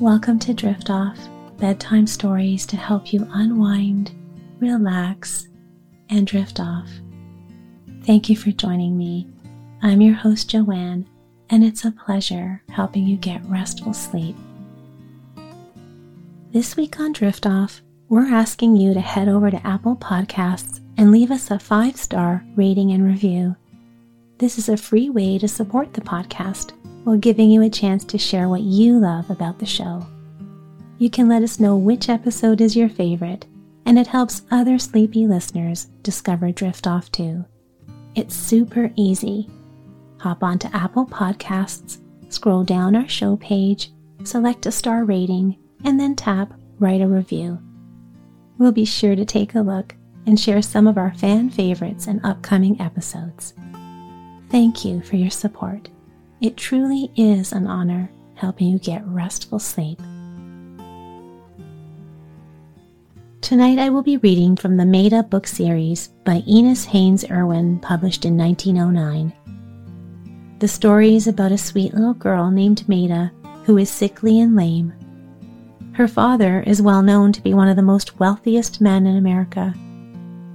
Welcome to Drift Off, bedtime stories to help you unwind, relax, and drift off. Thank you for joining me. I'm your host, Joanne, and it's a pleasure helping you get restful sleep. This week on Drift Off, we're asking you to head over to Apple Podcasts and leave us a five star rating and review. This is a free way to support the podcast while giving you a chance to share what you love about the show. You can let us know which episode is your favorite, and it helps other sleepy listeners discover Drift Off too. It's super easy. Hop onto Apple Podcasts, scroll down our show page, select a star rating, and then tap Write a Review. We'll be sure to take a look and share some of our fan favorites and upcoming episodes. Thank you for your support. It truly is an honor helping you get restful sleep. Tonight I will be reading from the Maida book series by Inez Haynes Irwin, published in 1909. The story is about a sweet little girl named Maida who is sickly and lame. Her father is well known to be one of the most wealthiest men in America.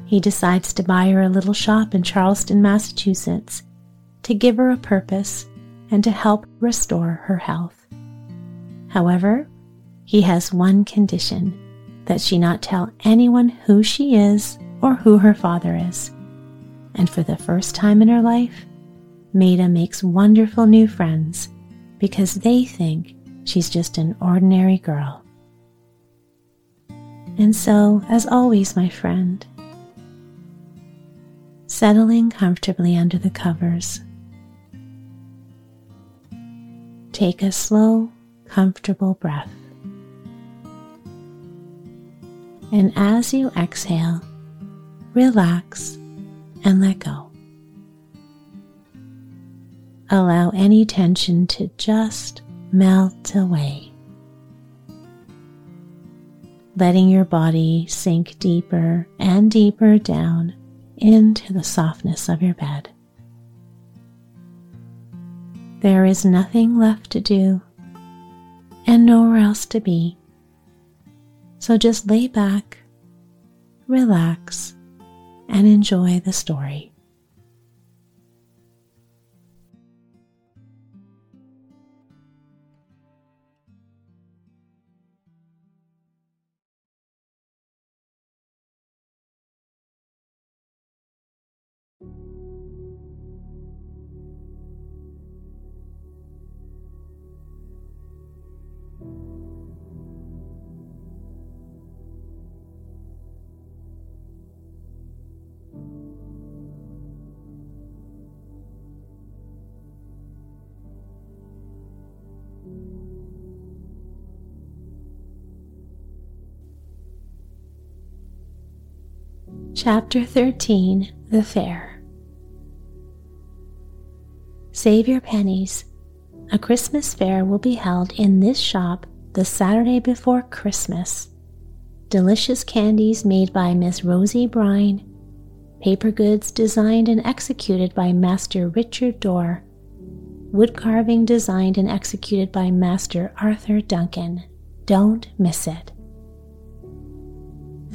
He decides to buy her a little shop in Charlestown, Massachusetts, to give her a purpose and to help restore her health. However, he has one condition that she not tell anyone who she is or who her father is. And for the first time in her life, Maida makes wonderful new friends because they think she's just an ordinary girl. And so, as always, my friend, settling comfortably under the covers Take a slow, comfortable breath. And as you exhale, relax and let go. Allow any tension to just melt away. Letting your body sink deeper and deeper down into the softness of your bed. There is nothing left to do and nowhere else to be. So just lay back, relax, and enjoy the story. Chapter 13 The Fair Save your pennies. A Christmas fair will be held in this shop the Saturday before Christmas. Delicious candies made by Miss Rosie Brine, paper goods designed and executed by Master Richard Dorr, wood carving designed and executed by Master Arthur Duncan. Don't miss it.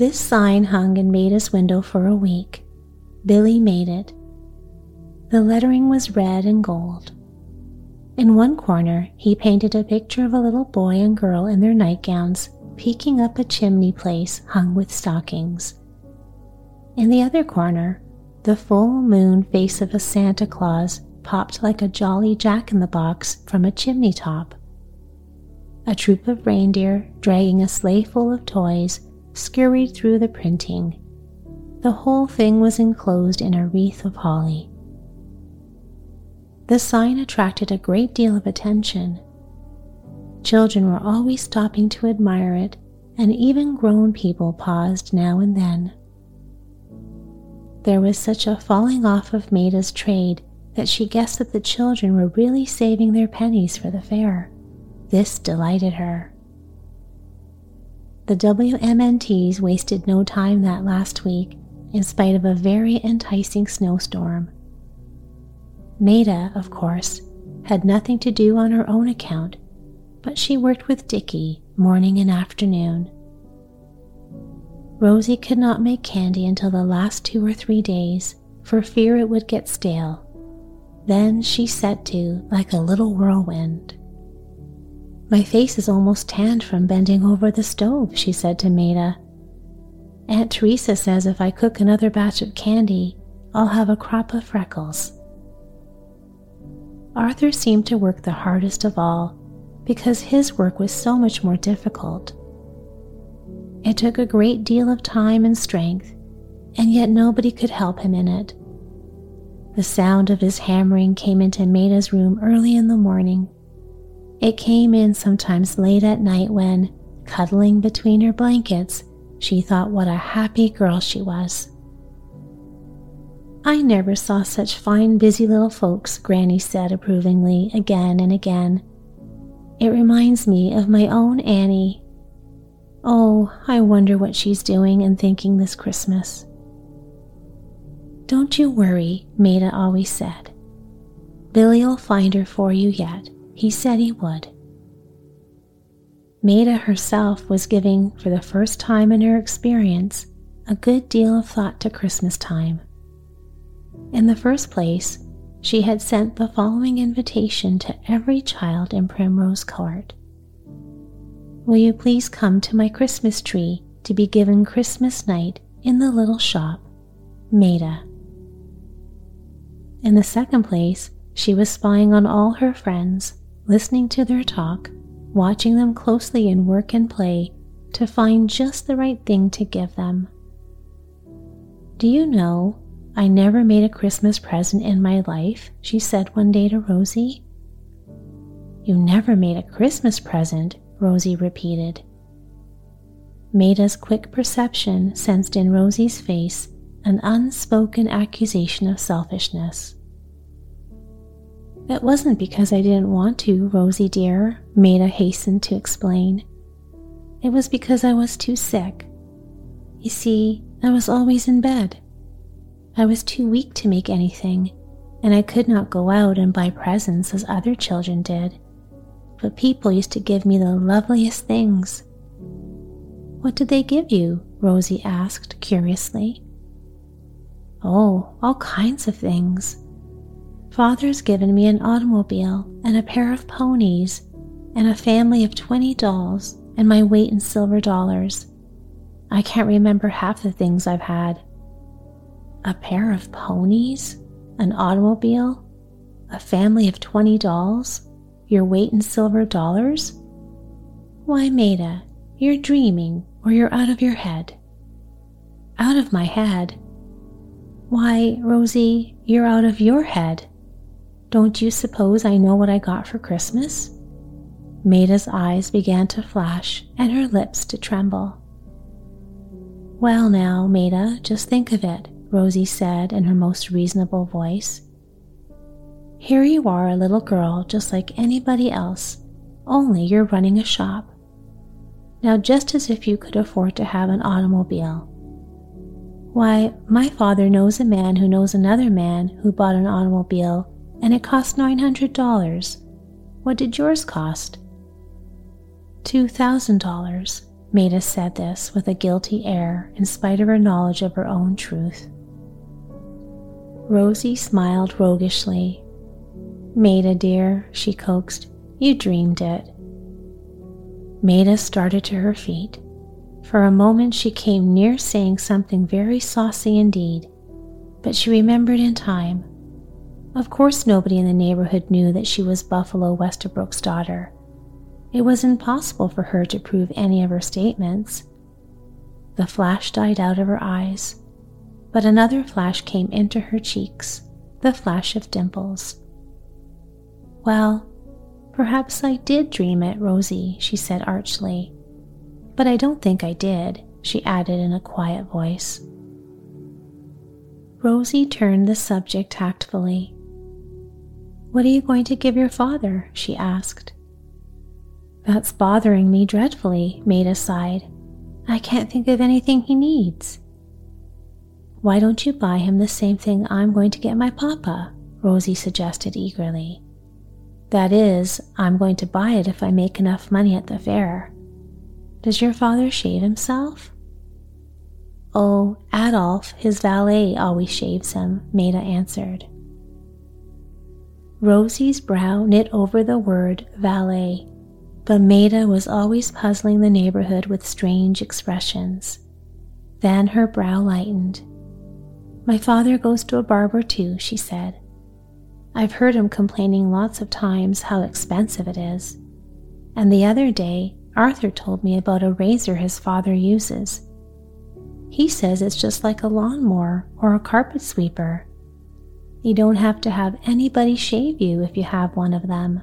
This sign hung in Maida's window for a week. Billy made it. The lettering was red and gold. In one corner, he painted a picture of a little boy and girl in their nightgowns peeking up a chimney place hung with stockings. In the other corner, the full moon face of a Santa Claus popped like a jolly jack in the box from a chimney top. A troop of reindeer dragging a sleigh full of toys scurried through the printing. The whole thing was enclosed in a wreath of holly. The sign attracted a great deal of attention. Children were always stopping to admire it, and even grown people paused now and then. There was such a falling off of Maida's trade that she guessed that the children were really saving their pennies for the fair. This delighted her. The WMNTs wasted no time that last week in spite of a very enticing snowstorm. Maida, of course, had nothing to do on her own account, but she worked with Dickie morning and afternoon. Rosie could not make candy until the last two or three days for fear it would get stale. Then she set to like a little whirlwind. My face is almost tanned from bending over the stove, she said to Maida. Aunt Teresa says if I cook another batch of candy, I'll have a crop of freckles. Arthur seemed to work the hardest of all because his work was so much more difficult. It took a great deal of time and strength, and yet nobody could help him in it. The sound of his hammering came into Maida's room early in the morning. It came in sometimes late at night when, cuddling between her blankets, she thought what a happy girl she was. I never saw such fine, busy little folks, Granny said approvingly again and again. It reminds me of my own Annie. Oh, I wonder what she's doing and thinking this Christmas. Don't you worry, Maida always said. Billy'll find her for you yet. He said he would. Maida herself was giving, for the first time in her experience, a good deal of thought to Christmas time. In the first place, she had sent the following invitation to every child in Primrose Court Will you please come to my Christmas tree to be given Christmas night in the little shop? Maida. In the second place, she was spying on all her friends, listening to their talk, watching them closely in work and play to find just the right thing to give them. Do you know I never made a Christmas present in my life, she said one day to Rosie. You never made a Christmas present, Rosie repeated. Maida's quick perception sensed in Rosie's face an unspoken accusation of selfishness. It wasn't because I didn't want to, Rosie dear, Maida hastened to explain. It was because I was too sick. You see, I was always in bed. I was too weak to make anything, and I could not go out and buy presents as other children did. But people used to give me the loveliest things. What did they give you? Rosie asked curiously. Oh, all kinds of things. Father's given me an automobile and a pair of ponies and a family of 20 dolls and my weight in silver dollars. I can't remember half the things I've had a pair of ponies, an automobile, a family of 20 dolls, your weight in silver dollars? Why, Maida, you're dreaming or you're out of your head. Out of my head? Why, Rosie, you're out of your head. Don't you suppose I know what I got for Christmas? Maida's eyes began to flash and her lips to tremble. Well, now, Maida, just think of it. Rosie said in her most reasonable voice. Here you are, a little girl just like anybody else, only you're running a shop. Now, just as if you could afford to have an automobile. Why, my father knows a man who knows another man who bought an automobile, and it cost $900. What did yours cost? $2,000. Maida said this with a guilty air in spite of her knowledge of her own truth. Rosie smiled roguishly. Maida, dear, she coaxed, you dreamed it. Maida started to her feet. For a moment, she came near saying something very saucy indeed, but she remembered in time. Of course, nobody in the neighborhood knew that she was Buffalo Westabrook's daughter. It was impossible for her to prove any of her statements. The flash died out of her eyes but another flash came into her cheeks, the flash of dimples. Well, perhaps I did dream it, Rosie, she said archly. But I don't think I did, she added in a quiet voice. Rosie turned the subject tactfully. What are you going to give your father? she asked. That's bothering me dreadfully, Maida sighed. I can't think of anything he needs. Why don't you buy him the same thing I'm going to get my papa? Rosie suggested eagerly. That is, I'm going to buy it if I make enough money at the fair. Does your father shave himself? Oh, Adolf, his valet, always shaves him, Maida answered. Rosie's brow knit over the word valet, but Maida was always puzzling the neighborhood with strange expressions. Then her brow lightened. My father goes to a barber too, she said. I've heard him complaining lots of times how expensive it is. And the other day, Arthur told me about a razor his father uses. He says it's just like a lawnmower or a carpet sweeper. You don't have to have anybody shave you if you have one of them.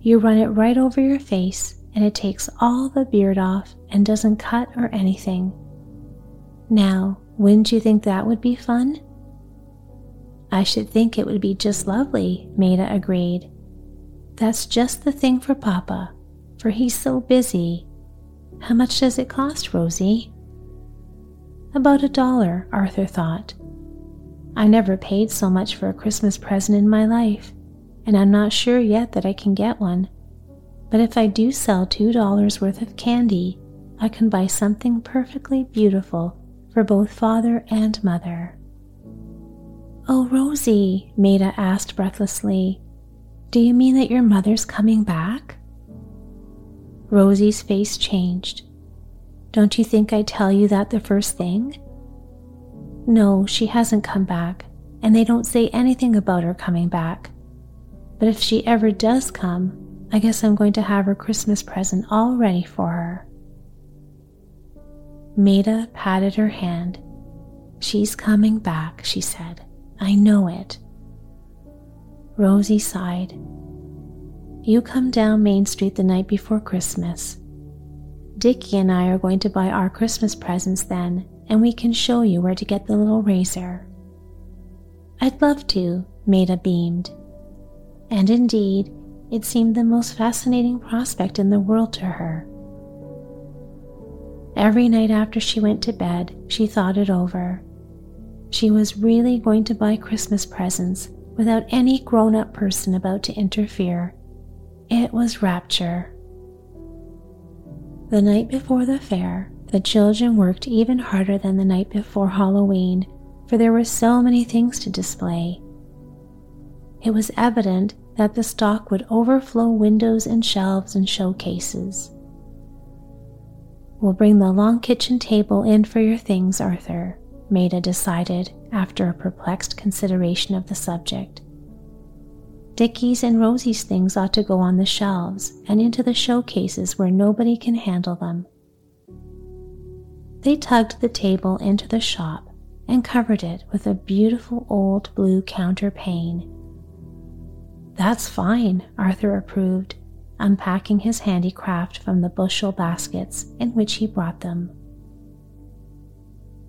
You run it right over your face and it takes all the beard off and doesn't cut or anything. Now, wouldn't you think that would be fun? I should think it would be just lovely, Maida agreed. That's just the thing for Papa, for he's so busy. How much does it cost, Rosie? About a dollar, Arthur thought. I never paid so much for a Christmas present in my life, and I'm not sure yet that I can get one. But if I do sell two dollars worth of candy, I can buy something perfectly beautiful for both father and mother. Oh, Rosie, Maida asked breathlessly, do you mean that your mother's coming back? Rosie's face changed. Don't you think I'd tell you that the first thing? No, she hasn't come back, and they don't say anything about her coming back. But if she ever does come, I guess I'm going to have her Christmas present all ready for her. Maida patted her hand. She's coming back, she said. I know it. Rosie sighed. You come down Main Street the night before Christmas. Dickie and I are going to buy our Christmas presents then, and we can show you where to get the little razor. I'd love to, Maida beamed. And indeed, it seemed the most fascinating prospect in the world to her. Every night after she went to bed, she thought it over she was really going to buy Christmas presents without any grown up person about to interfere. It was rapture. The night before the fair, the children worked even harder than the night before Halloween, for there were so many things to display. It was evident that the stock would overflow windows and shelves and showcases. We'll bring the long kitchen table in for your things, Arthur, Maida decided after a perplexed consideration of the subject. Dickie's and Rosie's things ought to go on the shelves and into the showcases where nobody can handle them. They tugged the table into the shop and covered it with a beautiful old blue counterpane. That's fine, Arthur approved, unpacking his handicraft from the bushel baskets in which he brought them.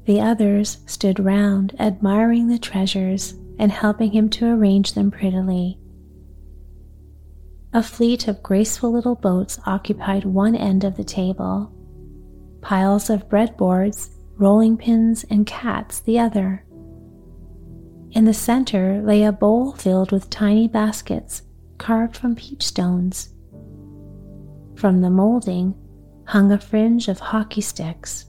The others stood round, admiring the treasures and helping him to arrange them prettily. A fleet of graceful little boats occupied one end of the table, piles of breadboards, rolling pins, and cats the other. In the center lay a bowl filled with tiny baskets carved from peach stones. From the molding hung a fringe of hockey sticks.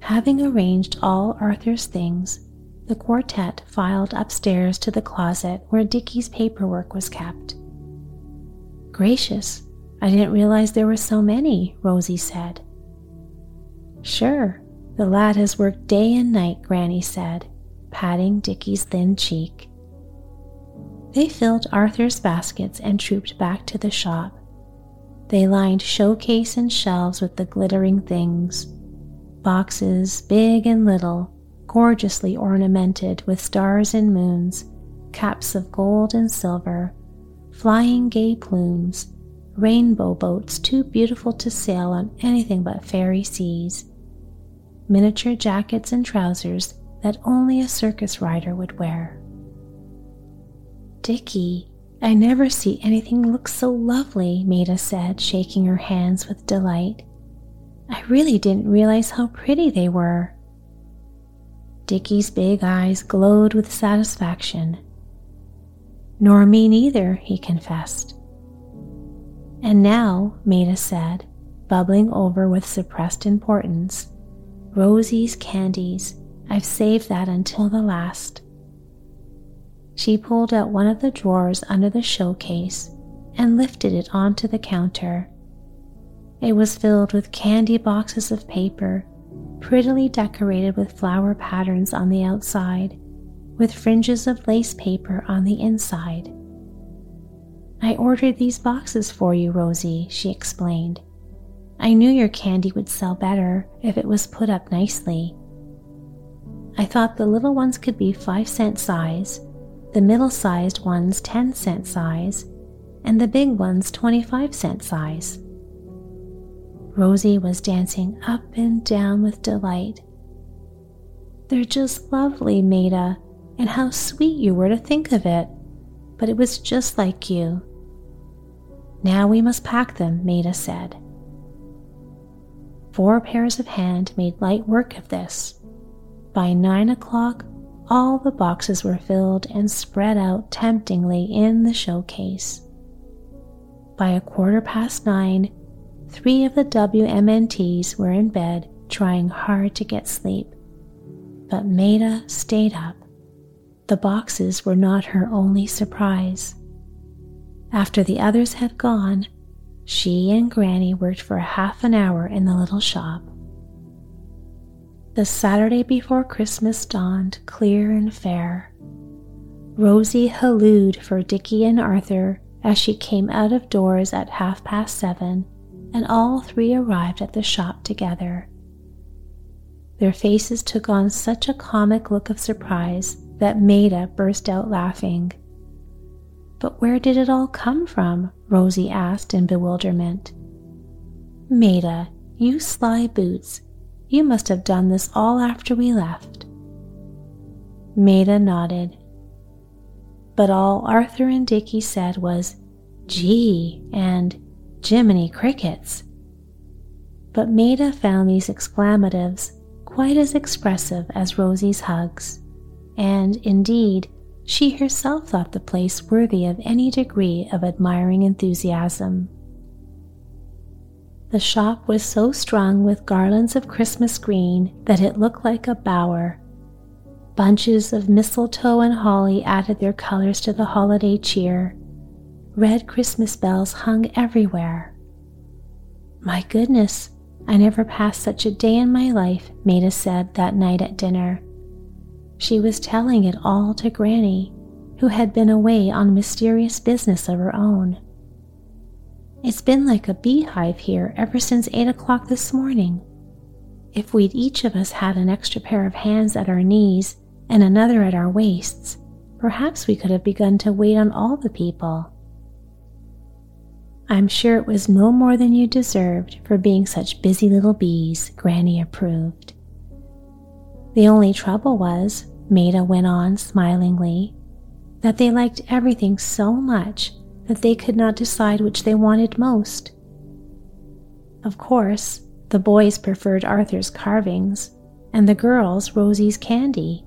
Having arranged all Arthur's things, the quartet filed upstairs to the closet where Dickie's paperwork was kept. Gracious, I didn't realize there were so many, Rosie said. Sure, the lad has worked day and night, Granny said, patting Dickie's thin cheek. They filled Arthur's baskets and trooped back to the shop. They lined showcase and shelves with the glittering things boxes, big and little, gorgeously ornamented with stars and moons, caps of gold and silver, flying gay plumes, rainbow boats too beautiful to sail on anything but fairy seas, miniature jackets and trousers that only a circus rider would wear. Dickie, I never see anything look so lovely, Maida said, shaking her hands with delight. I really didn't realize how pretty they were. Dickie's big eyes glowed with satisfaction. Nor me neither, he confessed. And now, Maida said, bubbling over with suppressed importance, Rosie's candies, I've saved that until the last. She pulled out one of the drawers under the showcase and lifted it onto the counter. It was filled with candy boxes of paper, prettily decorated with flower patterns on the outside, with fringes of lace paper on the inside. I ordered these boxes for you, Rosie, she explained. I knew your candy would sell better if it was put up nicely. I thought the little ones could be 5 cent size the middle sized ones 10 cent size, and the big ones 25 cent size. Rosie was dancing up and down with delight. They're just lovely, Maida, and how sweet you were to think of it. But it was just like you. Now we must pack them, Maida said. Four pairs of hands made light work of this. By nine o'clock, all the boxes were filled and spread out temptingly in the showcase. By a quarter past nine, three of the WMNTs were in bed trying hard to get sleep. But Maida stayed up. The boxes were not her only surprise. After the others had gone, she and Granny worked for half an hour in the little shop. The Saturday before Christmas dawned clear and fair. Rosie hallooed for Dickie and Arthur as she came out of doors at half past seven, and all three arrived at the shop together. Their faces took on such a comic look of surprise that Maida burst out laughing. But where did it all come from? Rosie asked in bewilderment. Maida, you sly boots, you must have done this all after we left. Maida nodded. But all Arthur and Dickie said was, gee, and Jiminy Crickets. But Maida found these exclamatives quite as expressive as Rosie's hugs, and indeed, she herself thought the place worthy of any degree of admiring enthusiasm. The shop was so strung with garlands of Christmas green that it looked like a bower. Bunches of mistletoe and holly added their colors to the holiday cheer. Red Christmas bells hung everywhere. My goodness, I never passed such a day in my life, Maida said that night at dinner. She was telling it all to Granny, who had been away on mysterious business of her own. It's been like a beehive here ever since 8 o'clock this morning. If we'd each of us had an extra pair of hands at our knees and another at our waists, perhaps we could have begun to wait on all the people. I'm sure it was no more than you deserved for being such busy little bees, Granny approved. The only trouble was, Maida went on smilingly, that they liked everything so much that they could not decide which they wanted most. Of course, the boys preferred Arthur's carvings, and the girls Rosie's candy,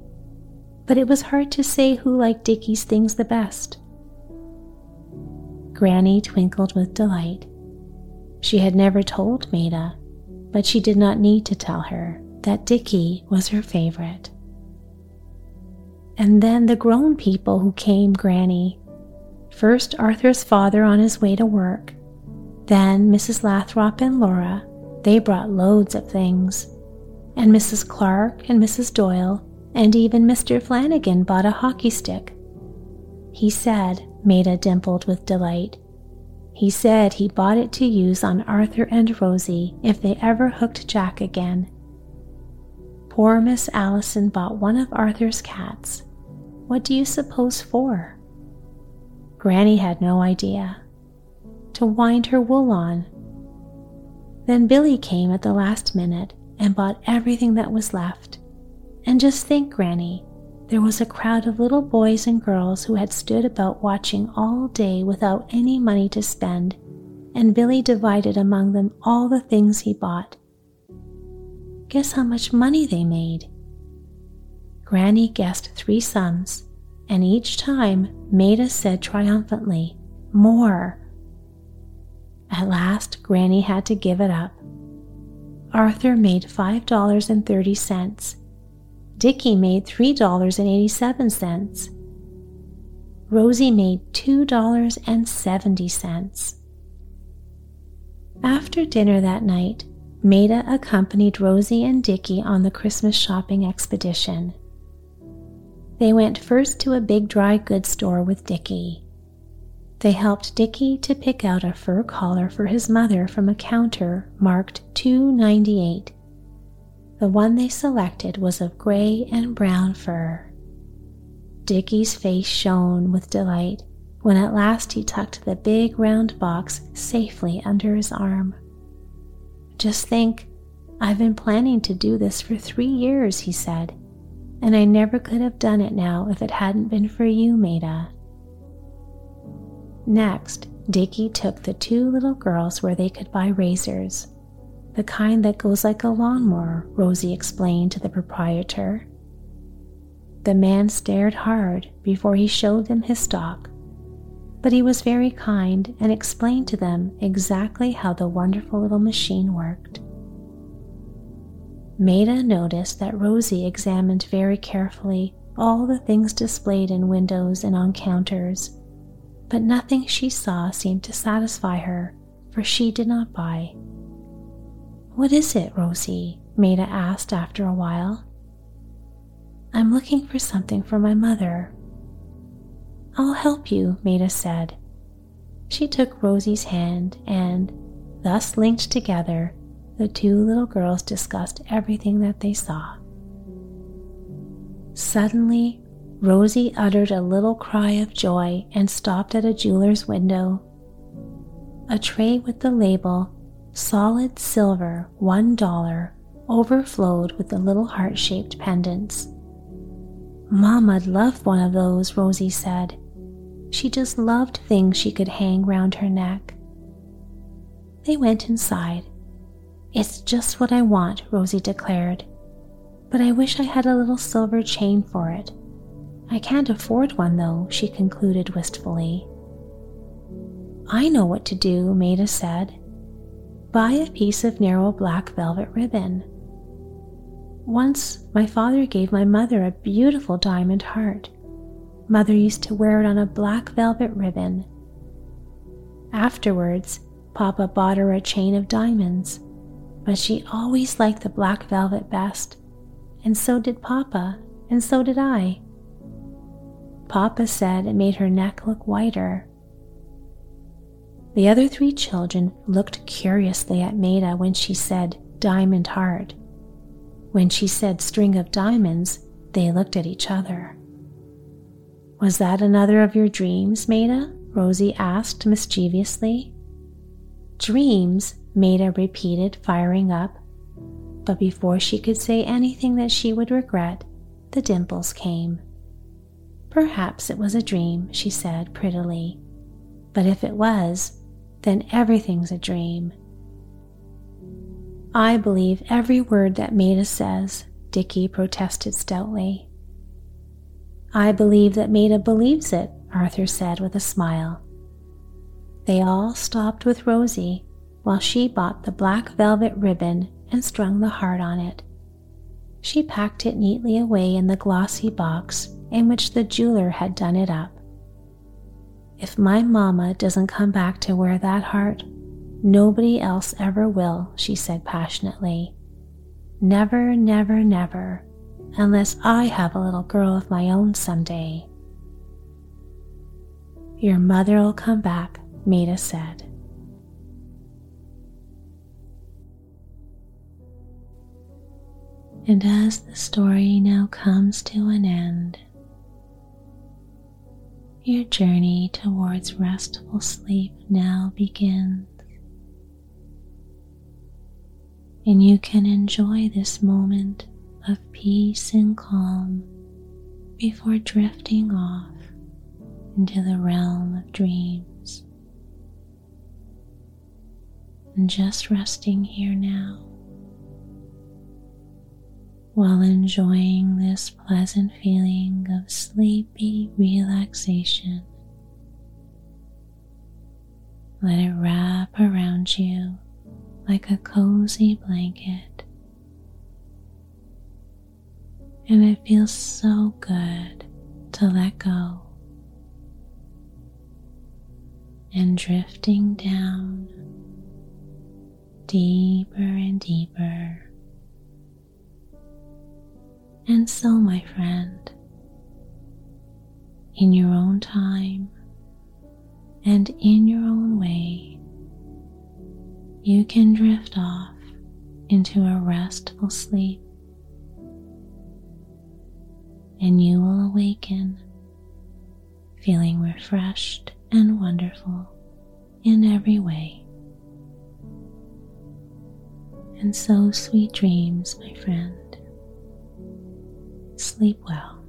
but it was hard to say who liked Dickie's things the best. Granny twinkled with delight. She had never told Maida, but she did not need to tell her that Dickie was her favorite. And then the grown people who came, Granny, First, Arthur's father on his way to work. Then, Mrs. Lathrop and Laura. They brought loads of things. And Mrs. Clark and Mrs. Doyle and even Mr. Flanagan bought a hockey stick. He said, Maida dimpled with delight. He said he bought it to use on Arthur and Rosie if they ever hooked Jack again. Poor Miss Allison bought one of Arthur's cats. What do you suppose for? Granny had no idea. To wind her wool on. Then Billy came at the last minute and bought everything that was left. And just think, Granny, there was a crowd of little boys and girls who had stood about watching all day without any money to spend, and Billy divided among them all the things he bought. Guess how much money they made? Granny guessed three sums and each time Maida said triumphantly, More. At last, Granny had to give it up. Arthur made $5.30. Dickie made $3.87. Rosie made $2.70. After dinner that night, Maida accompanied Rosie and Dickie on the Christmas shopping expedition. They went first to a big dry goods store with Dickie. They helped Dickie to pick out a fur collar for his mother from a counter marked 298. The one they selected was of gray and brown fur. Dickie's face shone with delight when at last he tucked the big round box safely under his arm. Just think, I've been planning to do this for three years, he said, and I never could have done it now if it hadn't been for you, Maida. Next, Dickie took the two little girls where they could buy razors. The kind that goes like a lawnmower, Rosie explained to the proprietor. The man stared hard before he showed them his stock, but he was very kind and explained to them exactly how the wonderful little machine worked. Maida noticed that Rosie examined very carefully all the things displayed in windows and on counters but nothing she saw seemed to satisfy her, for she did not buy. What is it, Rosie? Maida asked after a while. I'm looking for something for my mother. I'll help you, Maida said. She took Rosie's hand, and, thus linked together, the two little girls discussed everything that they saw. Suddenly, Rosie uttered a little cry of joy and stopped at a jeweler's window. A tray with the label, Solid Silver $1, overflowed with the little heart shaped pendants. Mama'd love one of those, Rosie said. She just loved things she could hang round her neck. They went inside. It's just what I want, Rosie declared. But I wish I had a little silver chain for it. I can't afford one, though, she concluded wistfully. I know what to do, Maida said. Buy a piece of narrow black velvet ribbon. Once, my father gave my mother a beautiful diamond heart. Mother used to wear it on a black velvet ribbon. Afterwards, Papa bought her a chain of diamonds, but she always liked the black velvet best, and so did Papa, and so did I. Papa said it made her neck look whiter. The other three children looked curiously at Maida when she said diamond heart. When she said string of diamonds, they looked at each other. Was that another of your dreams, Maida? Rosie asked mischievously. Dreams, Maida repeated, firing up. But before she could say anything that she would regret, the dimples came. Perhaps it was a dream, she said prettily. But if it was, then everything's a dream. I believe every word that Maida says, Dickie protested stoutly. I believe that Maida believes it, Arthur said with a smile. They all stopped with Rosie while she bought the black velvet ribbon and strung the heart on it. She packed it neatly away in the glossy box in which the jeweler had done it up. If my mamma doesn't come back to wear that heart, nobody else ever will, she said passionately. Never, never, never, unless I have a little girl of my own someday. Your mother'll come back, Maida said. And as the story now comes to an end, your journey towards restful sleep now begins. And you can enjoy this moment of peace and calm before drifting off into the realm of dreams. And just resting here now, while enjoying this pleasant feeling of sleepy relaxation. Let it wrap around you like a cozy blanket. And it feels so good to let go and drifting down deeper and deeper. And so, my friend, in your own time and in your own way, you can drift off into a restful sleep and you will awaken feeling refreshed and wonderful in every way. And so, sweet dreams, my friend. Sleep well.